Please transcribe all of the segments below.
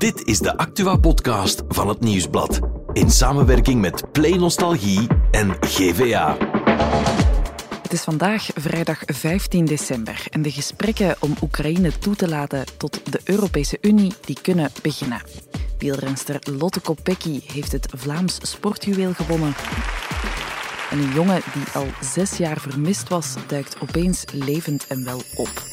Dit is de Actua-podcast van het Nieuwsblad. In samenwerking met Play Nostalgie en GVA. Het is vandaag vrijdag 15 december en de gesprekken om Oekraïne toe te laten tot de Europese Unie die kunnen beginnen. Wielrenster Lotte Kopecky heeft het Vlaams sportjuweel gewonnen. En een jongen die al zes jaar vermist was, duikt opeens levend en wel op.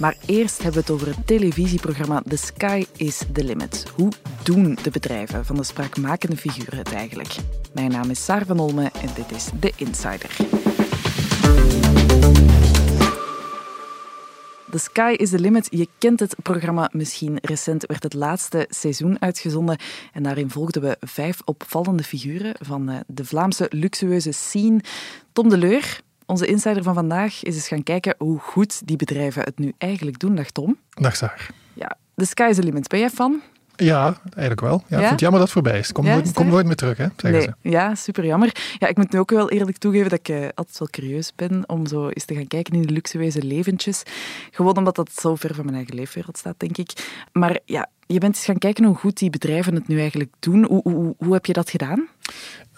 Maar eerst hebben we het over het televisieprogramma The Sky is the Limit. Hoe doen de bedrijven van de spraakmakende figuren het eigenlijk? Mijn naam is Saar van Olme en dit is The Insider. The Sky is the Limit. Je kent het programma misschien. Recent werd het laatste seizoen uitgezonden en daarin volgden we vijf opvallende figuren van eh, de Vlaamse luxueuze scene. Tom de Leur, onze insider van vandaag, is eens gaan kijken hoe goed die bedrijven het nu eigenlijk doen. Dag Tom. Dag Saar. Ja, The Sky is the Limit. Ben jij fan? Ja, eigenlijk wel. Ja, Ik vind het jammer dat het voorbij is. Kom, Ja, nooit, kom nooit meer terug, hè, zeggen nee. ze. Ja, super jammer. Ja, ik moet nu ook wel eerlijk toegeven dat ik eh, altijd wel curieus ben om zo eens te gaan kijken in die luxueuze leventjes. Gewoon omdat dat zo ver van mijn eigen leefwereld staat, denk ik. Maar ja, je bent eens gaan kijken hoe goed die bedrijven het nu eigenlijk doen. Hoe, hoe, hoe heb je dat gedaan?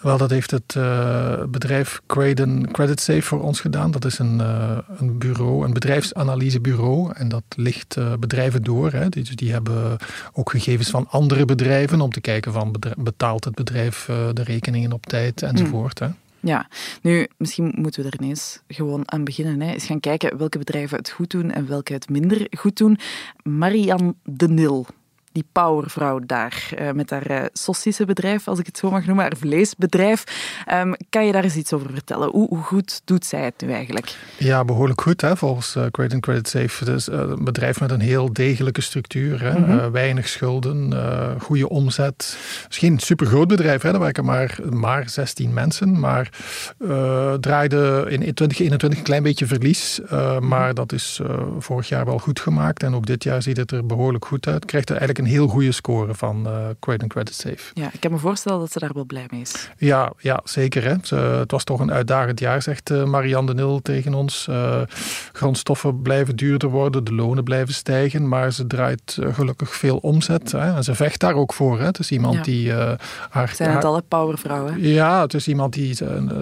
Wel, dat heeft het eh, bedrijf Craden Credit Safe voor ons gedaan. Dat is een, eh, een bureau, een bedrijfsanalysebureau. En dat ligt eh, bedrijven door. Hè. Die, dus die hebben ook gegevens van andere bedrijven om te kijken van betaalt het bedrijf de rekeningen op tijd enzovoort. Hè. Ja, nu, misschien moeten we er ineens gewoon aan beginnen. Hè. Eens gaan kijken welke bedrijven het goed doen en welke het minder goed doen. Marianne de Nil, die powervrouw daar, eh, met haar eh, saucissenbedrijf, als ik het zo mag noemen, haar vleesbedrijf. Ehm, kan je daar eens iets over vertellen? Hoe, hoe goed doet zij het nu eigenlijk? Ja, behoorlijk goed hè, volgens uh, Credit Credit Safe. Het is eh, een bedrijf met een heel degelijke structuur. Hè. Mhm. Eh, weinig schulden, eh, goede omzet. Het is geen supergroot bedrijf, hè. er werken maar, maar 16 mensen. Maar eh, draaide in 2021 een klein beetje verlies. eh, maar dat is eh, vorig jaar wel goed gemaakt. En ook dit jaar ziet het er behoorlijk goed uit. Krijgt er eigenlijk een heel goede score van uh, Credit Credit Safe. Ja, ik kan me voorstellen dat ze daar wel blij mee is. Ja, ja zeker. Hè. Ze, het was toch een uitdagend jaar, zegt uh, Marianne de Nil tegen ons. Uh, grondstoffen blijven duurder worden, de lonen blijven stijgen, maar ze draait uh, gelukkig veel omzet. Hè. En ze vecht daar ook voor. Hè. Het is iemand Ja. die uh, haar... Zijn het alle powervrouwen? ja, het is iemand die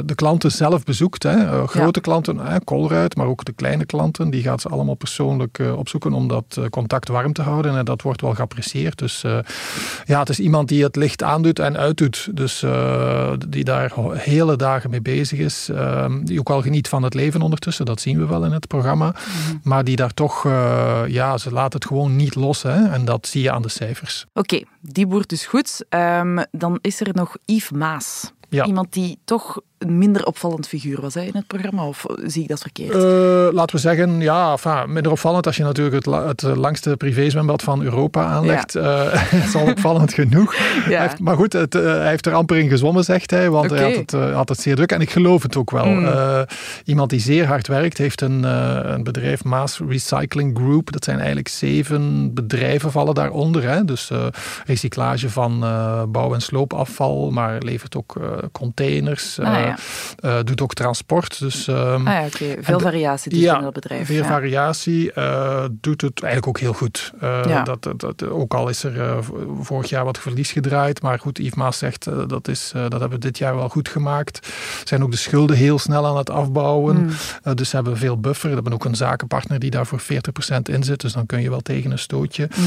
de klanten zelf bezoekt. Hè. Grote klanten, hè, Colruyt, maar ook de kleine klanten. Die gaat ze allemaal persoonlijk opzoeken om dat contact warm te houden. En dat wordt wel geapprecieerd. Dus uh, ja, het is iemand die het licht aandoet en uitdoet. Dus uh, die daar hele dagen mee bezig is. Uh, die ook wel geniet van het leven ondertussen. Dat zien we wel in het programma. Mm -hmm. Maar die daar toch, uh, ja, ze laat het gewoon niet los. Hè. En dat zie je aan de cijfers. Oké, okay, die boert dus goed. Um, dan is er nog Yves Maas. Ja. Iemand die toch een minder opvallend figuur was hè, in het programma, of zie ik dat verkeerd? Uh, laten we zeggen, ja, enfin, minder opvallend als je natuurlijk het, la het langste privézwembad van Europa aanlegt. Ja. Uh, het is al opvallend genoeg. Ja. Heeft, maar goed, het, uh, hij heeft er amper in gezwommen, zegt hij, want okay. hij had het, had het, zeer druk. En ik geloof het ook wel. Hmm. Mm. iemand die zeer hard werkt, heeft een, een bedrijf, Maas Recycling Group. Dat zijn eigenlijk zeven bedrijven vallen daaronder. Hè? Dus recyclage van bouw- en sloopafval, maar levert ook containers. Ah, ja doet ook transport. Dus, ah ja. Okay. Veel variatie dus in dat bedrijf. Veel variatie. Uh, doet het eigenlijk ook heel goed. Uh, dat, dat, ook al is er uh, vorig jaar wat verlies gedraaid. Maar goed, Yves Maas zegt dat, is, dat hebben we dit jaar wel goed gemaakt. Zijn ook de schulden heel snel aan het afbouwen. Mm. dus ze hebben veel buffer. We hebben ook een zakenpartner die daar voor 40% in zit. Dus dan kun je wel tegen een stootje. Mm.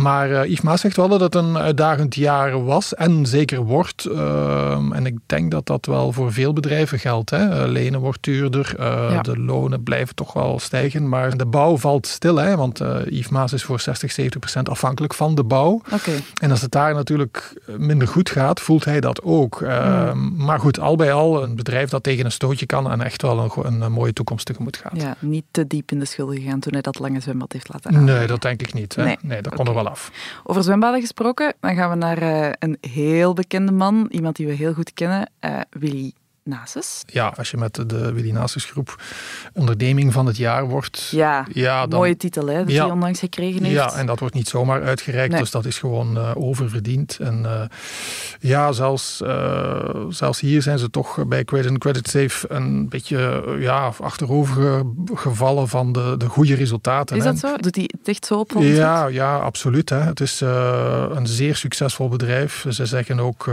Maar Yves Maas zegt wel dat het een uitdagend jaar was. En zeker wordt. Ehm, en ik denk dat dat wel voor veel bedrijven geldt. Hè. Lenen wordt duurder, uh, ja. de lonen blijven toch wel stijgen, maar de bouw valt stil, hè, want uh, Yves Maas is voor 60, 70 procent afhankelijk van de bouw. Okay. En als het daar natuurlijk minder goed gaat, voelt hij dat ook. Uh, Mm. Maar goed, al bij al een bedrijf dat tegen een stootje kan en echt wel een, een, mooie toekomst tegemoet gaat. Ja, niet te diep in de schulden gegaan toen hij dat lange zwembad heeft laten aan. Nee, dat denk ik niet. Hè. Nee. nee, dat okay. kon er wel af. Over zwembaden gesproken, dan gaan we naar een heel bekende man, iemand die we heel goed kennen, uh, Willy Nasus. Ja, als je met de Willy Nasus groep onderneming van het jaar wordt. Ja, ja dan, mooie titel hè, dat ja, hij onlangs gekregen heeft. Ja, en dat wordt niet zomaar uitgereikt, dus dat is gewoon uh, oververdiend. En uh, ja, zelfs, uh, zelfs hier zijn ze toch bij Credit Credit Safe een beetje ja, achterover gevallen van de, de goede resultaten. Is dat zo? Doet hij het echt zo op? Ja, ja, absoluut. Hè. Het is een zeer succesvol bedrijf. Ze zeggen ook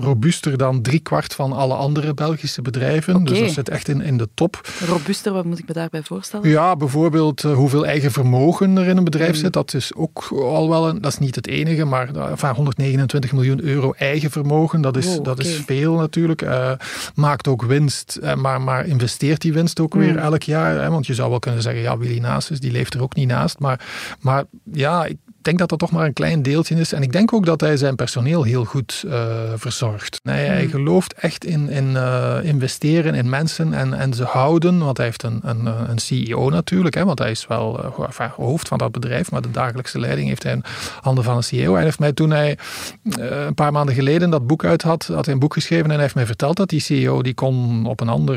robuuster dan driekwart van alle andere Belgische bedrijven. Okay. Dus dat zit echt in, in de top. Robuuster, wat moet ik me daarbij voorstellen? Ja, bijvoorbeeld uh, hoeveel eigen vermogen er in een bedrijf mm. zit. Dat is ook al wel een, dat is niet het enige, maar uh, enfin, 129 miljoen euro eigen vermogen, dat is, oh, dat is veel natuurlijk. Uh, maakt ook winst, maar, maar investeert die winst ook mm. weer elk jaar. Hè? Want je zou wel kunnen zeggen, ja, Willy Nasus, die leeft er ook niet naast. Maar, maar ja, ik denk dat dat toch maar een klein deeltje is. En ik denk ook dat hij zijn personeel heel goed uh, verzorgt. Nee, hij hmm. gelooft echt in, in uh, investeren in mensen en, en ze houden. Want hij heeft een, een, een CEO natuurlijk. Hè, want hij is wel uh, hoofd van dat bedrijf. Maar de dagelijkse leiding heeft hij in handen van een CEO. Hij heeft mij toen hij een paar maanden geleden dat boek uit had, had hij een boek geschreven. En hij heeft mij verteld dat die CEO die kon op een ander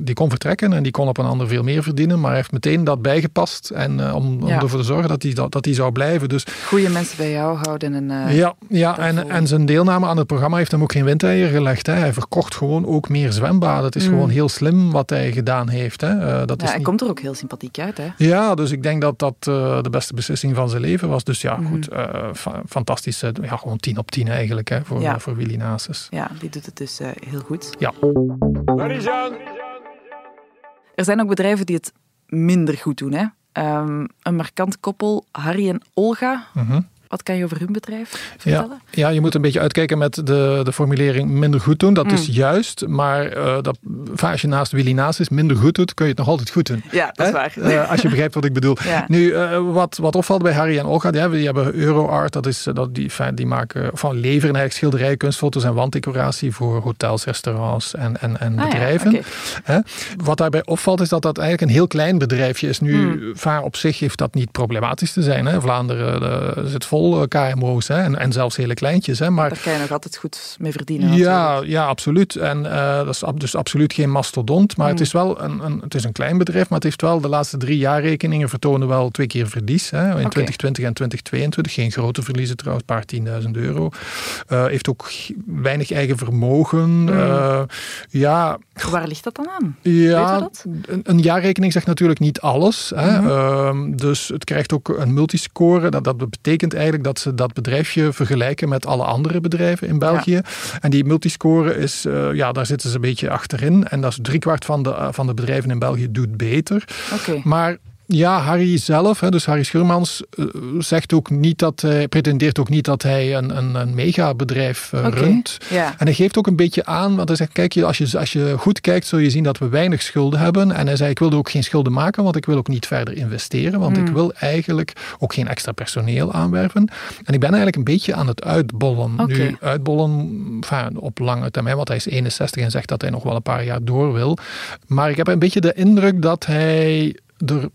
die kon vertrekken. En die kon op een ander veel meer verdienen. Maar hij heeft meteen dat bijgepast. En om, om ervoor te zorgen dat hij, dat, dat hij zou blijven. Dus, Goede mensen bij jou houden. En, uh, ja, ja en, en zijn deelname aan het programma heeft hem ook geen windeier gelegd. Hè. Hij verkocht gewoon ook meer zwembaden. Het is mm. gewoon heel slim wat hij gedaan heeft. Hè. Uh, dat ja, is hij komt er ook heel sympathiek uit. Hè? Ja, dus ik denk dat dat uh, de beste beslissing van zijn leven was. Dus ja, mm. goed. Fa fantastische, ja, gewoon 10 op 10 eigenlijk hè, voor, ja. voor Willy Nasus. Ja, die doet het dus heel goed. Ja. Er zijn ook bedrijven die het minder goed doen. Hè? Um, een markant koppel, Harry en Olga. Mhm. Wat kan je over hun bedrijf vertellen? Ja, ja je moet een beetje uitkijken met de, de formulering minder goed doen. Dat is mm. juist, maar uh, dat, als je naast Willy naast is minder goed doet, kun je het nog altijd goed doen. Ja, dat is waar. Uh, als je begrijpt wat ik bedoel. Nu, uh, wat, wat opvalt bij Harry en Olga, die hebben, die hebben EuroArt, dat is, dat die, die maken van leveren eigenlijk schilderijen, kunstfoto's en wanddecoratie voor hotels, restaurants en, en, en ah, bedrijven. Ja, Wat daarbij opvalt is dat dat eigenlijk een heel klein bedrijfje is. Nu, mm. vaar op zich heeft dat niet problematisch te zijn. Hè. Vlaanderen zit vol KMO's hè, en, en zelfs hele kleintjes. Hè, maar, Daar kan je nog altijd goed mee verdienen. Ja, ja absoluut. En uh, dat is dus absoluut geen mastodont. Maar het mm. is wel een, een, het is een klein bedrijf, maar het heeft wel de laatste drie jaarrekeningen vertonen wel twee keer verlies. Hè, in 2020 en 2022. Geen grote verliezen trouwens, een paar 10.000 euro. Uh, heeft ook weinig eigen vermogen. Mm. Uh, ja. Waar ligt dat dan aan? Ja, dat? Een, een, jaarrekening zegt natuurlijk niet alles. Hè. Mm -hmm. dus het krijgt ook een multiscore. Dat, dat betekent eigenlijk dat ze dat bedrijfje vergelijken met alle andere bedrijven in België. En die multiscore is, uh, ja, daar zitten ze een beetje achterin. En dat is driekwart van de, uh, van de bedrijven in België doet beter. Okay. Maar ja, Harry zelf, dus Harry Schurmans, eh, zegt ook niet dat hij, pretendeert ook niet dat hij een, een, een megabedrijf uh, runt. En hij geeft ook een beetje aan, want hij zegt, kijk, als je, als je goed kijkt, zul je zien dat we weinig schulden hebben. En hij zei, ik wilde ook geen schulden maken, want ik wil ook niet verder investeren, want ik hmm. wil eigenlijk ook geen extra personeel aanwerven. En ik ben eigenlijk een beetje aan het uitbollen. Nu, uitbollen enfin, op lange termijn, want hij is 61 en zegt dat hij nog wel een paar jaar door wil. Maar ik heb een beetje de indruk dat hij er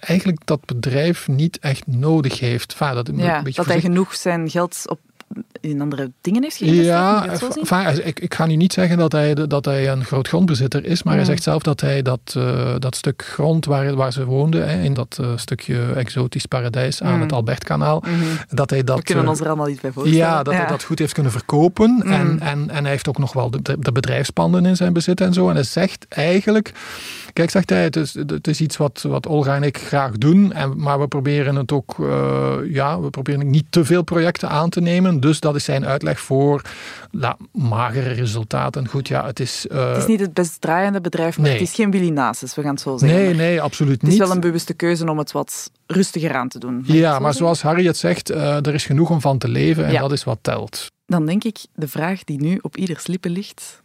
eigenlijk dat bedrijf niet echt nodig heeft. Dat, ja, dat hij genoeg zijn geld op in andere dingen heeft geïnvesteerd? Ja, ik, ik ga nu niet zeggen dat hij, dat hij een groot grondbezitter is, maar hij mm. zegt zelf dat hij dat, uh, dat stuk grond waar, waar ze woonden, hè, in dat uh, stukje exotisch paradijs aan mm. het Albertkanaal, mm -hmm. dat hij dat... We kunnen uh, ons er allemaal iets bij voorstellen. Ja, dat hij dat goed heeft kunnen verkopen mm. en, en, en hij heeft ook nog wel de, de bedrijfspanden in zijn bezit en zo. En hij zegt eigenlijk Kijk, zegt hij, het is, het is iets wat, wat Olga en ik graag doen. En, maar we proberen het ook, uh, ja, we proberen niet te veel projecten aan te nemen. Dus dat is zijn uitleg voor la, magere resultaten. Goed, ja, het is... Uh, het is niet het best draaiende bedrijf, maar nee. het is geen Willy Nasus, we gaan het zo zeggen. Nee, nee, absoluut niet. Het is wel een bewuste keuze om het wat rustiger aan te doen. Ja, maar zoals Harry het zegt, uh, er is genoeg om van te leven en ja. dat is wat telt. Dan denk ik, de vraag die nu op ieders lippen ligt,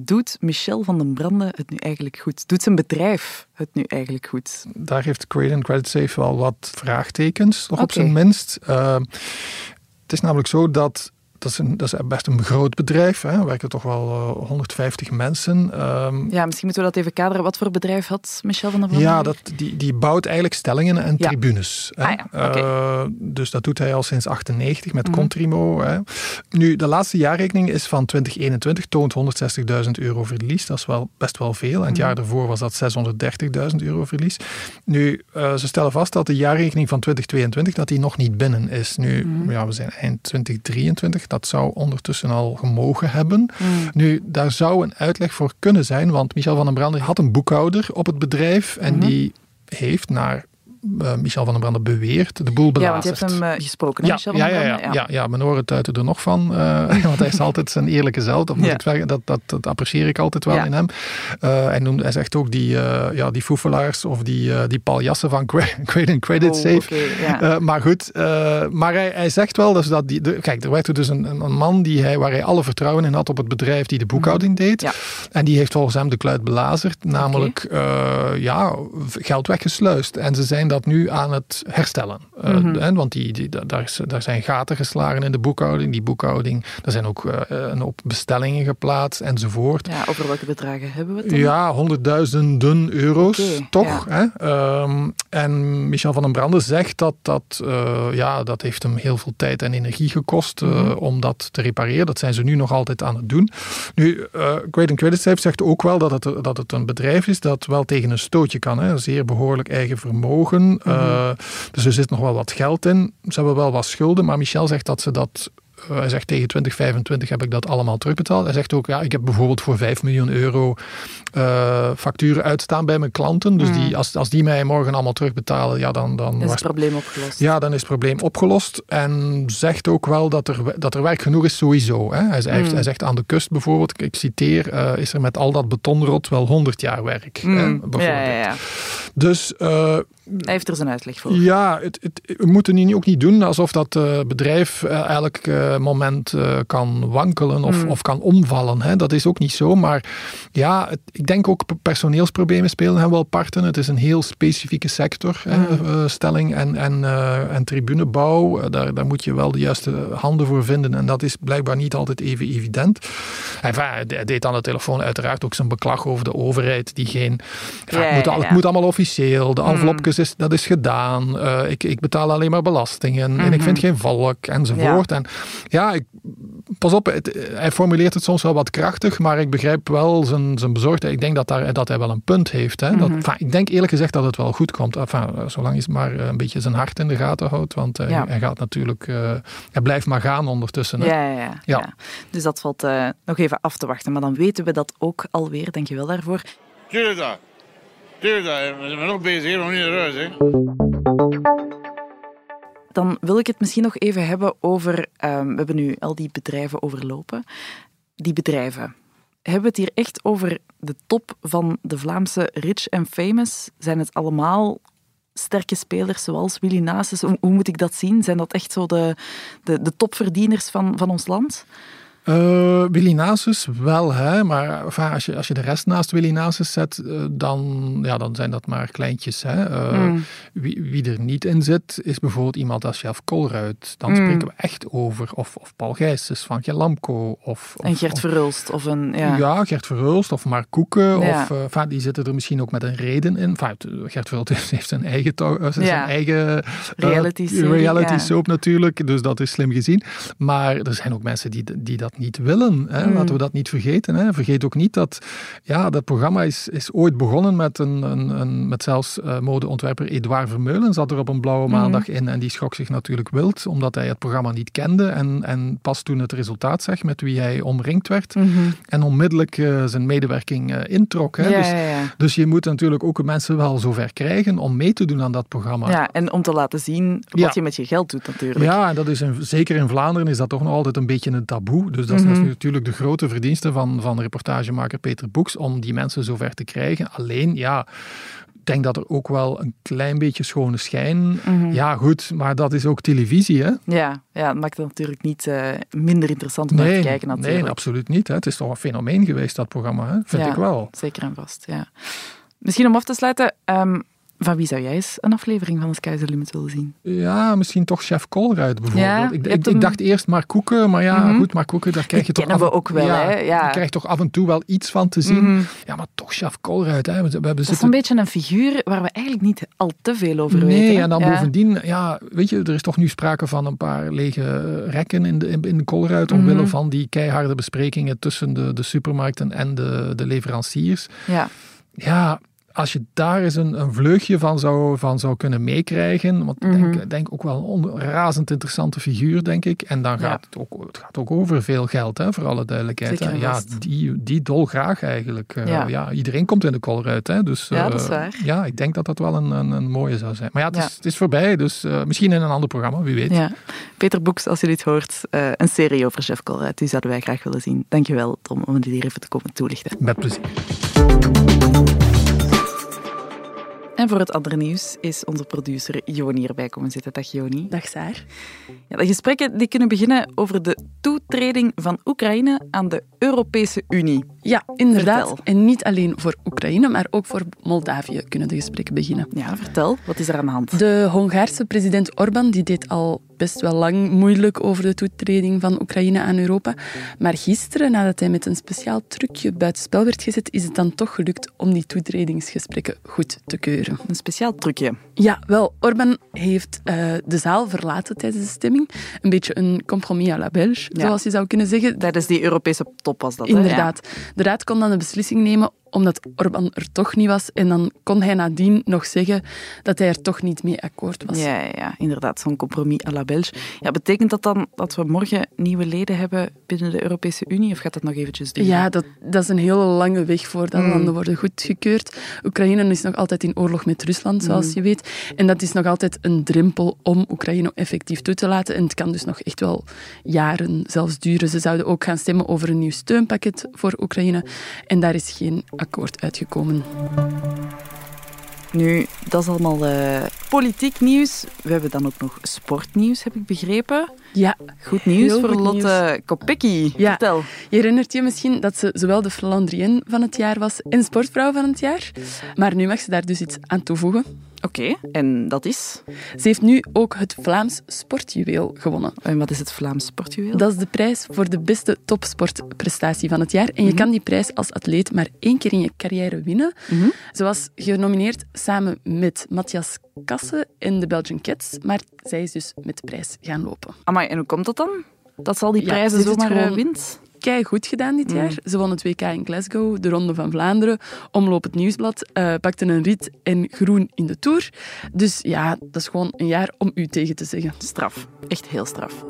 Doet Michel van den Brande het nu eigenlijk goed? Doet zijn bedrijf het nu eigenlijk goed? Daar heeft Credit Credit Safe wel wat vraagtekens, nog okay. op zijn minst. Uh, het is namelijk zo dat dat, is een, dat is best een groot bedrijf. Hè. Er werken toch wel 150 mensen. Ehm, ja, misschien moeten we dat even kaderen. Wat voor bedrijf had Michel van der Branden? Ja, dat, die, die bouwt eigenlijk stellingen en tribunes. Hè. Ah, ja. dus dat doet hij al sinds 98 met mm Contrimo. Hè. Nu, de laatste jaarrekening is van 2021, toont 160.000 euro verlies. Dat is wel best wel veel. En het mhm. jaar daarvoor was dat 630.000 euro verlies. Nu, ze stellen vast dat de jaarrekening van 2022 dat die nog niet binnen is. Nu, mhm. ja, we zijn eind 2023, dat zou ondertussen al gemogen hebben. Mhm. Nu, daar zou een uitleg voor kunnen zijn, want Michel van den Branden had een boekhouder op het bedrijf en mhm. die heeft naar uh, Michel van den Branden beweert, de boel belazerd. Ja, want je hebt hem uh, gesproken, ja, Michel ja, van Branden? Ja, ja, ja, ja, mijn oren tuiten er nog van, uh, want hij is altijd zijn eerlijke zelf, dat moet ik zeggen, dat, dat, dat apprecieer ik altijd wel in hem. hij, noemt, hij zegt ook die, ja, die foefelaars of die, die paljassen van Credit and Credit oh, Safe. Okay, maar goed, maar hij, hij zegt wel dus dat die, de, kijk, er werd dus een, een man die hij, waar hij alle vertrouwen in had op het bedrijf die de boekhouding mhm. deed. En die heeft volgens hem de kluit belazerd, namelijk okay. ja, geld weggesluist. En ze zijn dat nu aan het herstellen. Uh, want die, die, daar, daar zijn gaten geslagen in de boekhouding. Die boekhouding, er zijn ook uh, een hoop bestellingen geplaatst enzovoort. Ja, over welke bedragen hebben we het dan? Ja, honderdduizenden euro's, toch? Hè? Um, en Michel van den Branden zegt dat dat, uh, ja, dat heeft hem heel veel tijd en energie gekost mm om dat te repareren. Dat zijn ze nu nog altijd aan het doen. Nu, Great Credit Safe zegt ook wel dat het, dat het een bedrijf is dat wel tegen een stootje kan. Hè? Zeer behoorlijk eigen vermogen. Mm dus er zit nog wel wat geld in. Ze hebben wel wat schulden, maar Michel zegt dat ze dat eh, hij zegt tegen 2025 heb ik dat allemaal terugbetaald. Hij zegt ook, ja, ik heb bijvoorbeeld voor 5 miljoen euro uh, facturen uitstaan bij mijn klanten. Dus die, mm. als, als die mij morgen allemaal terugbetalen, ja, dan... Dan is het probleem opgelost. Ja, dan is het probleem opgelost. En zegt ook wel dat er, dat er werk genoeg is sowieso. Hè. Hij, zegt, mm. hij zegt aan de kust bijvoorbeeld, ik citeer, uh, is er met al dat betonrot wel 100 jaar werk. Mm. Hè, bijvoorbeeld. Ja, ja, ja. Dus... Uh, hij heeft er zijn uitleg voor. Ja, het, het, we moeten nu ook niet doen alsof dat bedrijf uh, moment kan wankelen of, mm. of kan omvallen. Hè. Dat is ook niet zo. Maar ja, het, ik denk ook personeelsproblemen spelen hem wel parten. Het is een heel specifieke sector, mm. stelling en, en, en tribunebouw. daar, daar moet je wel de juiste handen voor vinden. En dat is blijkbaar niet altijd even evident. Enfin, hij deed aan de telefoon uiteraard ook zijn beklag over de overheid. Die geen. Ja, moet, ja, het moet allemaal officieel. De mm. envelopjes is, dat is gedaan. Uh, ik, ik betaal alleen maar belastingen mm -hmm. en ik vind geen volk enzovoort. En ja, ik, pas op, het, hij formuleert het soms wel wat krachtig, maar ik begrijp wel zijn, zijn bezorgdheid. Ik denk dat, daar, dat hij wel een punt heeft. Hè. dat, mm -hmm. ik denk eerlijk gezegd dat het wel goed komt. Enfin, zolang hij maar een beetje zijn hart in de gaten houdt, want uh, ja. hij gaat natuurlijk, uh, hij blijft maar gaan ondertussen. Hè. Ja, ja, ja, ja. Dus dat valt nog even af te wachten. Maar dan weten we dat ook alweer. Dankjewel daarvoor. Tuurlijk dat. Tuurlijk, we zijn nog bezig, nog niet naar huis. Hè. Dan wil ik het misschien nog even hebben over. Um, we hebben nu al die bedrijven overlopen. Die bedrijven. Hebben we het hier echt over de top van de Vlaamse rich en famous? Zijn het allemaal sterke spelers zoals Willy Nasus? Hoe, hoe moet ik dat zien? Zijn dat echt zo de, de, de topverdieners van, van ons land? Uh, Willy Nasus wel, hè, maar als, je, als je de rest naast Willy Nasus zet, uh, dan, ja, dan zijn dat maar kleintjes. Hè. Uh, mm. wie, wie, er niet in zit, is bijvoorbeeld iemand als Chef Kolruit. Dan mm. spreken we echt over. Of, of Paul Gijsens van Gelamco. Of, of, en Gert Verhulst. Of een, ja. ja, Gert Verhulst of Mark Koeken. Ja. Of, enfin, die zitten er misschien ook met een reden in. Enfin, Gert Verhulst heeft zijn eigen, zijn eigen reality, reality soap natuurlijk. Dus dat is slim gezien. Maar er zijn ook mensen die, die dat niet willen. Hè. Mm. Laten we dat niet vergeten. Hè. Vergeet ook niet dat ja, dat programma is, is ooit begonnen met, een, een, een met zelfs uh, modeontwerper Edouard Vermeulen zat er op een blauwe mm. maandag in en die schrok zich natuurlijk wild omdat hij het programma niet kende en, en pas toen het resultaat zag met wie hij omringd werd mm-hmm. en onmiddellijk uh, zijn medewerking uh, introk. Hè. Ja, dus, ja, ja. dus je moet natuurlijk ook mensen wel zover krijgen om mee te doen aan dat programma. Ja, en om te laten zien wat je met je geld doet natuurlijk. Ja, en dat is een, zeker in Vlaanderen is dat toch nog altijd een beetje een taboe. Dus dat is mm-hmm. Natuurlijk de grote verdienste van, van reportagemaker Peter Boeks om die mensen zover te krijgen. Alleen, ja, ik denk dat er ook wel een klein beetje schone schijn. Mhm. Ja, goed, maar dat is ook televisie, hè? Ja, ja dat maakt het natuurlijk niet uh, minder interessant om nee, naar te kijken. Natuurlijk. Nee, absoluut niet. Hè. Het is toch een fenomeen geweest, dat programma, hè? vind ja, ik wel. Zeker en vast, ja. Misschien om af te sluiten. Um, Van wie zou jij eens een aflevering van Sky's the Limit willen zien? Ja, misschien toch Chef Colruyt bijvoorbeeld. Ja, ik, ik, dacht eerst maar Koeken, maar ja, Mhm. goed, maar Koeken, daar krijg je Die toch af, we ook wel, ja, hè, ja. Je krijgt toch af en toe wel iets van te zien. Mhm. Ja, maar toch Chef Colruyt, hè. We, we hebben Dat is een beetje een figuur waar we eigenlijk niet al te veel over Nee, weten. hè? en dan bovendien, ja, weet je, er is toch nu sprake van een paar lege rekken in de, in, in de Colruyt, omwille Mhm. van die keiharde besprekingen tussen de, de supermarkten en de, de leveranciers. Ja. Ja, als je daar eens een, een vleugje van zou, van zou kunnen meekrijgen, want ik Mhm. denk, denk ook wel een razend interessante figuur, denk ik. En dan Ja. gaat het ook, het gaat ook over veel geld, hè, voor alle duidelijkheid. Hè. Ja, die, die dolgraag eigenlijk. Eh, Ja. ja. iedereen komt in de Colruyt, hè. Dus, Ja, eh, dat is waar. Ja, ik denk dat dat wel een, een, een mooie zou zijn. Maar ja, het, Ja. Is, het is voorbij, dus eh, misschien in een ander programma, wie weet. Ja. Peter Boeks, als je dit hoort, een serie over Chef Colruyt, die zouden wij graag willen zien. Dankjewel, Tom, om dit hier even te komen toelichten. Met plezier. En voor het andere nieuws is onze producer Joni erbij komen zitten. Dag Joni. Dag Saar. Ja, de gesprekken die kunnen beginnen over de toetreding van Oekraïne aan de Europese Unie. Ja, inderdaad. Vertel. En niet alleen voor Oekraïne, maar ook voor Moldavië kunnen de gesprekken beginnen. Ja, vertel, wat is er aan de hand? De Hongaarse president Orbán die deed al best wel lang moeilijk over de toetreding van Oekraïne aan Europa. Maar gisteren, nadat hij met een speciaal trucje buitenspel werd gezet, is het dan toch gelukt om die toetredingsgesprekken goed te keuren. Een speciaal trucje. Ja, wel, Orbán heeft eh, de zaal verlaten tijdens de stemming. Een beetje een compromis à la Belge, Ja. zoals je zou kunnen zeggen. Tijdens die Europese top was dat, hè? Inderdaad. De raad kon dan de beslissing nemen omdat Orbán er toch niet was. En dan kon hij nadien nog zeggen dat hij er toch niet mee akkoord was. Ja, ja, ja, inderdaad, zo'n compromis à la Belge. Ja, betekent dat dan dat we morgen nieuwe leden hebben binnen de Europese Unie? Of gaat dat nog eventjes duren? Ja, dat, dat is een hele lange weg voordat Mm. landen worden goedgekeurd. Oekraïne is nog altijd in oorlog met Rusland, zoals Mm. je weet. En dat is nog altijd een drempel om Oekraïne effectief toe te laten. En het kan dus nog echt wel jaren zelfs duren. Ze zouden ook gaan stemmen over een nieuw steunpakket voor Oekraïne. En daar is geen akkoord uitgekomen. Nu, dat is allemaal eh, politiek nieuws. We hebben dan ook nog sportnieuws, heb ik begrepen. Ja, Goed nieuws Heel voor goed Lotte Kopecky. Ja. Vertel. Je herinnert je misschien dat ze zowel de Flandrienne van het jaar was en sportvrouw van het jaar. Maar nu mag ze daar dus iets aan toevoegen. Oké, en dat is? Ze heeft nu ook het Vlaams Sportjuweel gewonnen. En wat is het Vlaams sportjuweel? Dat is de prijs voor de beste topsportprestatie van het jaar. En je kan die prijs als atleet maar één keer in je carrière winnen. Mhm. Ze was genomineerd samen met Matthias Kasse en de Belgian Cats. Maar zij is dus met de prijs gaan lopen. Amai, en hoe komt dat dan? Dat ze al die Ja, prijzen het zomaar eh, gewoon- wint? Kei goed gedaan dit jaar. Ze won het WK in Glasgow, de Ronde van Vlaanderen, Omloop het Nieuwsblad, eh pakte een rit en groen in de Tour. Dus ja, dat is gewoon een jaar om u tegen te zeggen. Straf. Echt heel straf.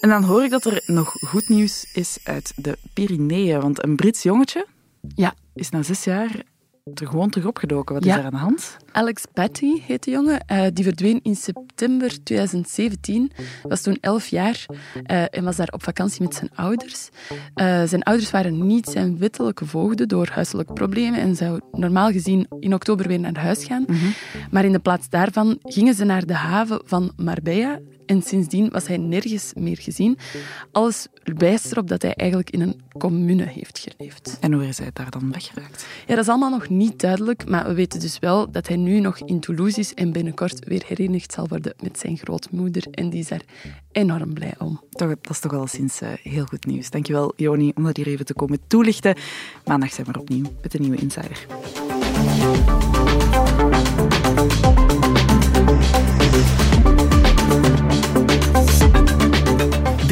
En dan hoor ik dat er nog goed nieuws is uit de Pyreneeën. Want een Brits jongetje Ja, is na zes jaar er gewoon terug opgedoken. Wat Ja. is er aan de hand? Alex Patty heet de jongen. Eh, die verdween in september 2017. Was toen 11 jaar eh, en was daar op vakantie met zijn ouders. Eh, zijn ouders waren niet zijn wettelijke voogden door huiselijke problemen en zou normaal gezien in oktober weer naar huis gaan. Maar in de plaats daarvan gingen ze naar de haven van Marbella. En sindsdien was hij nergens meer gezien. Alles wijst erop dat hij eigenlijk in een commune heeft geleefd. En hoe is hij daar dan weggeraakt? Ja, dat is allemaal nog niet duidelijk, maar we weten dus wel dat hij nu nog in Toulouse is en binnenkort weer herenigd zal worden met zijn grootmoeder. En die is daar enorm blij om. Toch, dat is toch wel sinds eh, heel goed nieuws. Dankjewel, Joni, om dat hier even te komen toelichten. Maandag zijn we opnieuw met een nieuwe Insider.